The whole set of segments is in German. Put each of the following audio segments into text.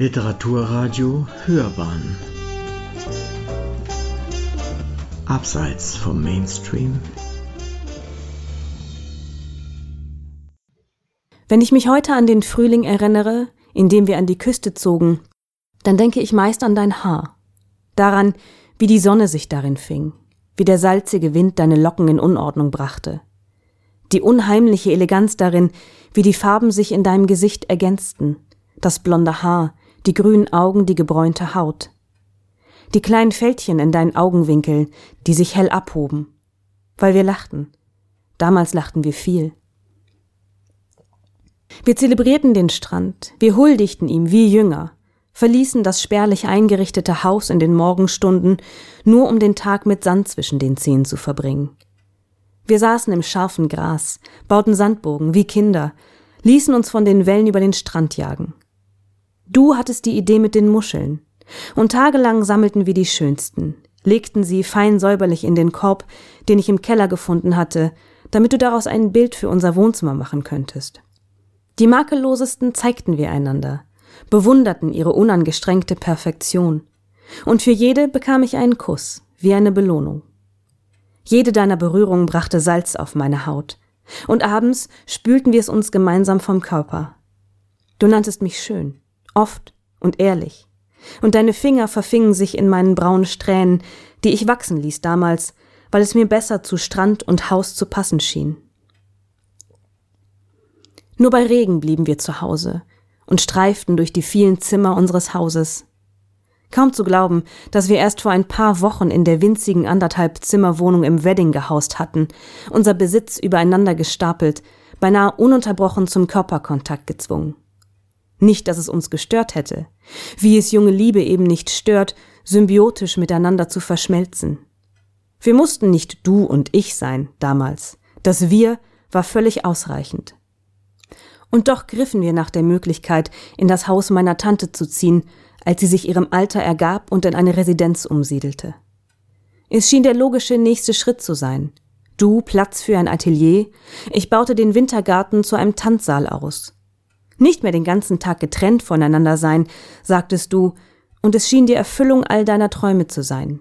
Literaturradio Hörbahn. Abseits vom Mainstream. Wenn ich mich heute an den Frühling erinnere, in dem wir an die Küste zogen, dann denke ich meist an dein Haar, daran, wie die Sonne sich darin fing, wie der salzige Wind deine Locken in Unordnung brachte, die unheimliche Eleganz darin, wie die Farben sich in deinem Gesicht ergänzten, das blonde Haar, die grünen Augen, die gebräunte Haut. Die kleinen Fältchen in deinen Augenwinkeln, die sich hell abhoben. Weil wir lachten. Damals lachten wir viel. Wir zelebrierten den Strand, wir huldigten ihm wie Jünger, verließen das spärlich eingerichtete Haus in den Morgenstunden, nur um den Tag mit Sand zwischen den Zehen zu verbringen. Wir saßen im scharfen Gras, bauten Sandbogen wie Kinder, ließen uns von den Wellen über den Strand jagen. Du hattest die Idee mit den Muscheln. Und tagelang sammelten wir die schönsten, legten sie fein säuberlich in den Korb, den ich im Keller gefunden hatte, damit du daraus ein Bild für unser Wohnzimmer machen könntest. Die makellosesten zeigten wir einander, bewunderten ihre unangestrengte Perfektion. Und für jede bekam ich einen Kuss, wie eine Belohnung. Jede deiner Berührungen brachte Salz auf meine Haut. Und abends spülten wir es uns gemeinsam vom Körper. Du nanntest mich schön oft und ehrlich. Und deine Finger verfingen sich in meinen braunen Strähnen, die ich wachsen ließ damals, weil es mir besser zu Strand und Haus zu passen schien. Nur bei Regen blieben wir zu Hause und streiften durch die vielen Zimmer unseres Hauses. Kaum zu glauben, dass wir erst vor ein paar Wochen in der winzigen anderthalb Zimmerwohnung im Wedding gehaust hatten, unser Besitz übereinander gestapelt, beinahe ununterbrochen zum Körperkontakt gezwungen. Nicht, dass es uns gestört hätte, wie es junge Liebe eben nicht stört, symbiotisch miteinander zu verschmelzen. Wir mussten nicht du und ich sein damals. Das Wir war völlig ausreichend. Und doch griffen wir nach der Möglichkeit, in das Haus meiner Tante zu ziehen, als sie sich ihrem Alter ergab und in eine Residenz umsiedelte. Es schien der logische nächste Schritt zu sein. Du Platz für ein Atelier, ich baute den Wintergarten zu einem Tanzsaal aus nicht mehr den ganzen Tag getrennt voneinander sein, sagtest du, und es schien die Erfüllung all deiner Träume zu sein.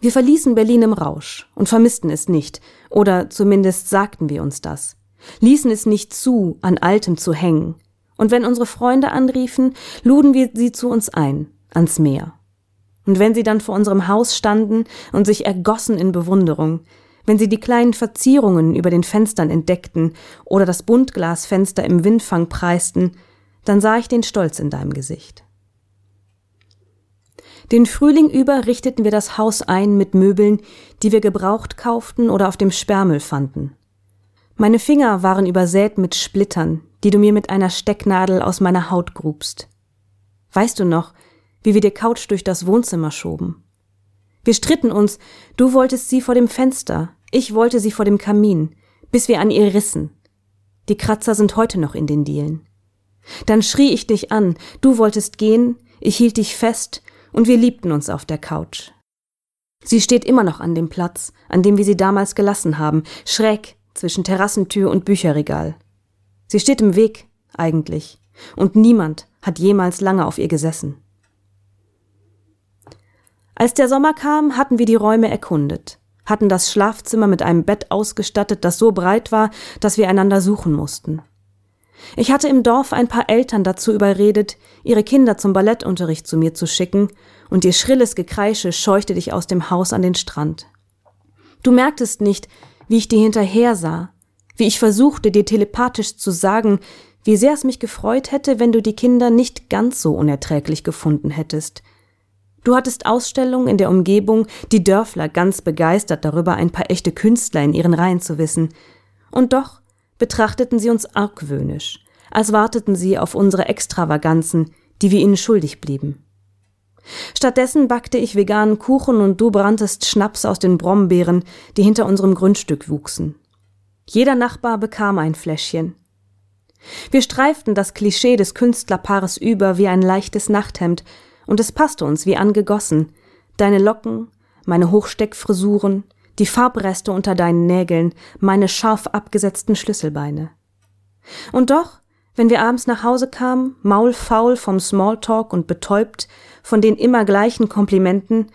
Wir verließen Berlin im Rausch und vermissten es nicht, oder zumindest sagten wir uns das, ließen es nicht zu, an Altem zu hängen, und wenn unsere Freunde anriefen, luden wir sie zu uns ein, ans Meer. Und wenn sie dann vor unserem Haus standen und sich ergossen in Bewunderung, wenn sie die kleinen Verzierungen über den Fenstern entdeckten oder das Buntglasfenster im Windfang preisten, dann sah ich den Stolz in deinem Gesicht. Den Frühling über richteten wir das Haus ein mit Möbeln, die wir gebraucht kauften oder auf dem Sperrmüll fanden. Meine Finger waren übersät mit Splittern, die du mir mit einer Stecknadel aus meiner Haut grubst. Weißt du noch, wie wir die Couch durch das Wohnzimmer schoben? Wir stritten uns, du wolltest sie vor dem Fenster, ich wollte sie vor dem Kamin, bis wir an ihr rissen. Die Kratzer sind heute noch in den Dielen. Dann schrie ich dich an, du wolltest gehen, ich hielt dich fest, und wir liebten uns auf der Couch. Sie steht immer noch an dem Platz, an dem wir sie damals gelassen haben, schräg zwischen Terrassentür und Bücherregal. Sie steht im Weg, eigentlich, und niemand hat jemals lange auf ihr gesessen. Als der Sommer kam, hatten wir die Räume erkundet, hatten das Schlafzimmer mit einem Bett ausgestattet, das so breit war, dass wir einander suchen mussten. Ich hatte im Dorf ein paar Eltern dazu überredet, ihre Kinder zum Ballettunterricht zu mir zu schicken, und ihr schrilles Gekreische scheuchte dich aus dem Haus an den Strand. Du merktest nicht, wie ich dir hinterher sah, wie ich versuchte, dir telepathisch zu sagen, wie sehr es mich gefreut hätte, wenn du die Kinder nicht ganz so unerträglich gefunden hättest, Du hattest Ausstellungen in der Umgebung, die Dörfler ganz begeistert darüber, ein paar echte Künstler in ihren Reihen zu wissen. Und doch betrachteten sie uns argwöhnisch, als warteten sie auf unsere Extravaganzen, die wir ihnen schuldig blieben. Stattdessen backte ich veganen Kuchen und du branntest Schnaps aus den Brombeeren, die hinter unserem Grundstück wuchsen. Jeder Nachbar bekam ein Fläschchen. Wir streiften das Klischee des Künstlerpaares über wie ein leichtes Nachthemd, und es passte uns wie angegossen. Deine Locken, meine Hochsteckfrisuren, die Farbreste unter deinen Nägeln, meine scharf abgesetzten Schlüsselbeine. Und doch Wenn wir abends nach Hause kamen, maulfaul vom Smalltalk und betäubt von den immer gleichen Komplimenten,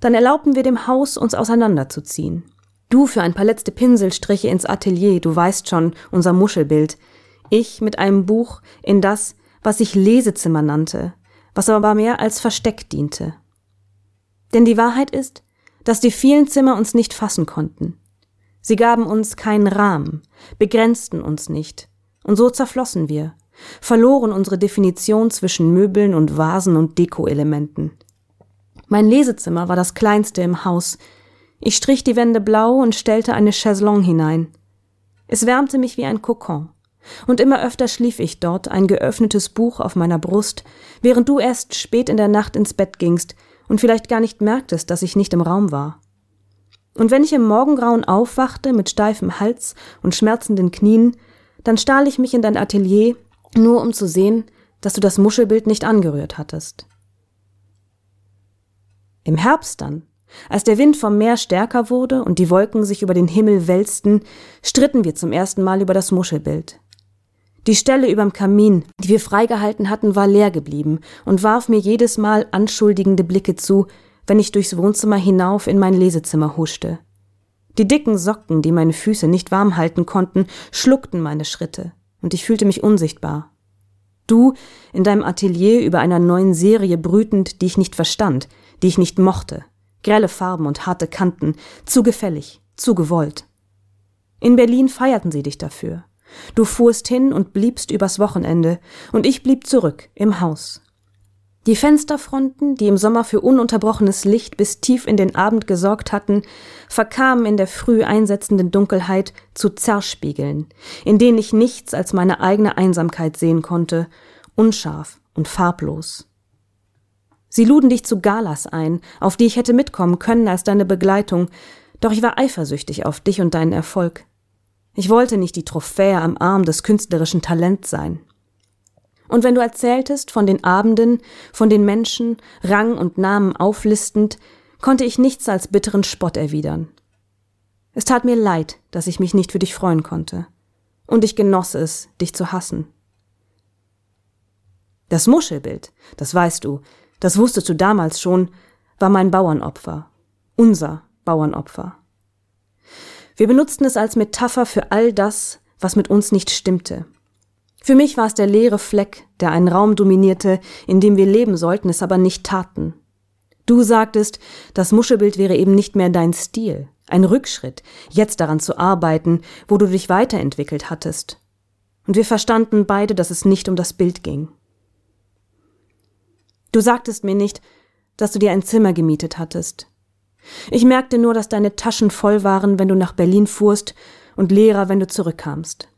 dann erlaubten wir dem Haus, uns auseinanderzuziehen. Du für ein paar letzte Pinselstriche ins Atelier, du weißt schon, unser Muschelbild. Ich mit einem Buch in das, was ich Lesezimmer nannte, was aber mehr als Versteck diente. Denn die Wahrheit ist, dass die vielen Zimmer uns nicht fassen konnten. Sie gaben uns keinen Rahmen, begrenzten uns nicht, und so zerflossen wir, verloren unsere Definition zwischen Möbeln und Vasen und Dekoelementen. Mein Lesezimmer war das kleinste im Haus. Ich strich die Wände blau und stellte eine Chaiselongue hinein. Es wärmte mich wie ein Kokon. Und immer öfter schlief ich dort, ein geöffnetes Buch auf meiner Brust, während du erst spät in der Nacht ins Bett gingst und vielleicht gar nicht merktest, dass ich nicht im Raum war. Und wenn ich im Morgengrauen aufwachte mit steifem Hals und schmerzenden Knien, dann stahl ich mich in dein Atelier, nur um zu sehen, dass du das Muschelbild nicht angerührt hattest. Im Herbst dann, als der Wind vom Meer stärker wurde und die Wolken sich über den Himmel wälzten, stritten wir zum ersten Mal über das Muschelbild. Die Stelle überm Kamin, die wir freigehalten hatten, war leer geblieben und warf mir jedes Mal anschuldigende Blicke zu, wenn ich durchs Wohnzimmer hinauf in mein Lesezimmer huschte. Die dicken Socken, die meine Füße nicht warm halten konnten, schluckten meine Schritte, und ich fühlte mich unsichtbar. Du in deinem Atelier über einer neuen Serie brütend, die ich nicht verstand, die ich nicht mochte. Grelle Farben und harte Kanten, zu gefällig, zu gewollt. In Berlin feierten sie dich dafür. Du fuhrst hin und bliebst übers Wochenende, und ich blieb zurück im Haus, die Fensterfronten, die im Sommer für ununterbrochenes Licht bis tief in den Abend gesorgt hatten, verkamen in der früh einsetzenden Dunkelheit zu Zerspiegeln, in denen ich nichts als meine eigene Einsamkeit sehen konnte, unscharf und farblos. Sie luden dich zu Galas ein, auf die ich hätte mitkommen können als deine Begleitung, doch ich war eifersüchtig auf dich und deinen Erfolg. Ich wollte nicht die Trophäe am Arm des künstlerischen Talents sein. Und wenn du erzähltest von den Abenden, von den Menschen, Rang und Namen auflistend, konnte ich nichts als bitteren Spott erwidern. Es tat mir leid, dass ich mich nicht für dich freuen konnte. Und ich genoss es, dich zu hassen. Das Muschelbild, das weißt du, das wusstest du damals schon, war mein Bauernopfer. Unser Bauernopfer. Wir benutzten es als Metapher für all das, was mit uns nicht stimmte, für mich war es der leere Fleck, der einen Raum dominierte, in dem wir leben sollten, es aber nicht taten. Du sagtest, das Muschelbild wäre eben nicht mehr dein Stil, ein Rückschritt, jetzt daran zu arbeiten, wo du dich weiterentwickelt hattest. Und wir verstanden beide, dass es nicht um das Bild ging. Du sagtest mir nicht, dass du dir ein Zimmer gemietet hattest. Ich merkte nur, dass deine Taschen voll waren, wenn du nach Berlin fuhrst und leerer, wenn du zurückkamst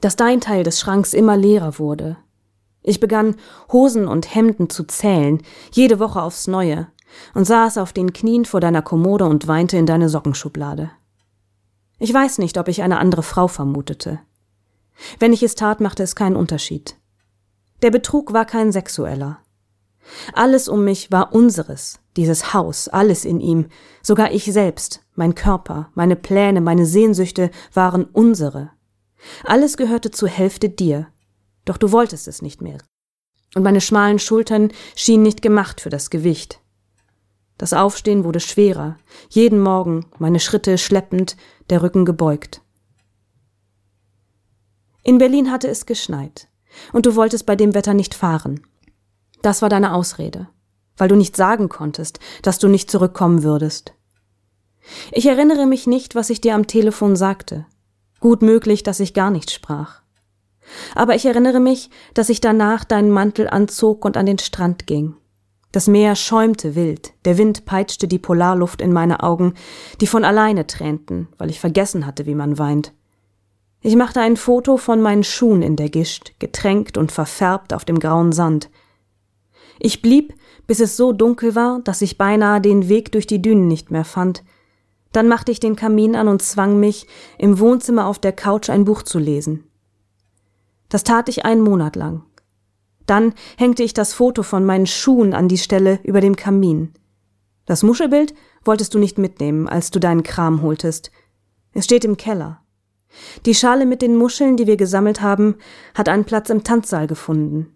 dass dein Teil des Schranks immer leerer wurde. Ich begann, Hosen und Hemden zu zählen, jede Woche aufs Neue, und saß auf den Knien vor deiner Kommode und weinte in deine Sockenschublade. Ich weiß nicht, ob ich eine andere Frau vermutete. Wenn ich es tat, machte es keinen Unterschied. Der Betrug war kein sexueller. Alles um mich war unseres, dieses Haus, alles in ihm, sogar ich selbst, mein Körper, meine Pläne, meine Sehnsüchte waren unsere. Alles gehörte zur Hälfte dir, doch du wolltest es nicht mehr. Und meine schmalen Schultern schienen nicht gemacht für das Gewicht. Das Aufstehen wurde schwerer, jeden Morgen, meine Schritte schleppend, der Rücken gebeugt. In Berlin hatte es geschneit, und du wolltest bei dem Wetter nicht fahren. Das war deine Ausrede, weil du nicht sagen konntest, dass du nicht zurückkommen würdest. Ich erinnere mich nicht, was ich dir am Telefon sagte. Gut möglich, dass ich gar nicht sprach. Aber ich erinnere mich, dass ich danach deinen Mantel anzog und an den Strand ging. Das Meer schäumte wild, der Wind peitschte die Polarluft in meine Augen, die von alleine tränten, weil ich vergessen hatte, wie man weint. Ich machte ein Foto von meinen Schuhen in der Gischt, getränkt und verfärbt auf dem grauen Sand. Ich blieb, bis es so dunkel war, dass ich beinahe den Weg durch die Dünen nicht mehr fand, dann machte ich den Kamin an und zwang mich, im Wohnzimmer auf der Couch ein Buch zu lesen. Das tat ich einen Monat lang. Dann hängte ich das Foto von meinen Schuhen an die Stelle über dem Kamin. Das Muschelbild wolltest du nicht mitnehmen, als du deinen Kram holtest. Es steht im Keller. Die Schale mit den Muscheln, die wir gesammelt haben, hat einen Platz im Tanzsaal gefunden.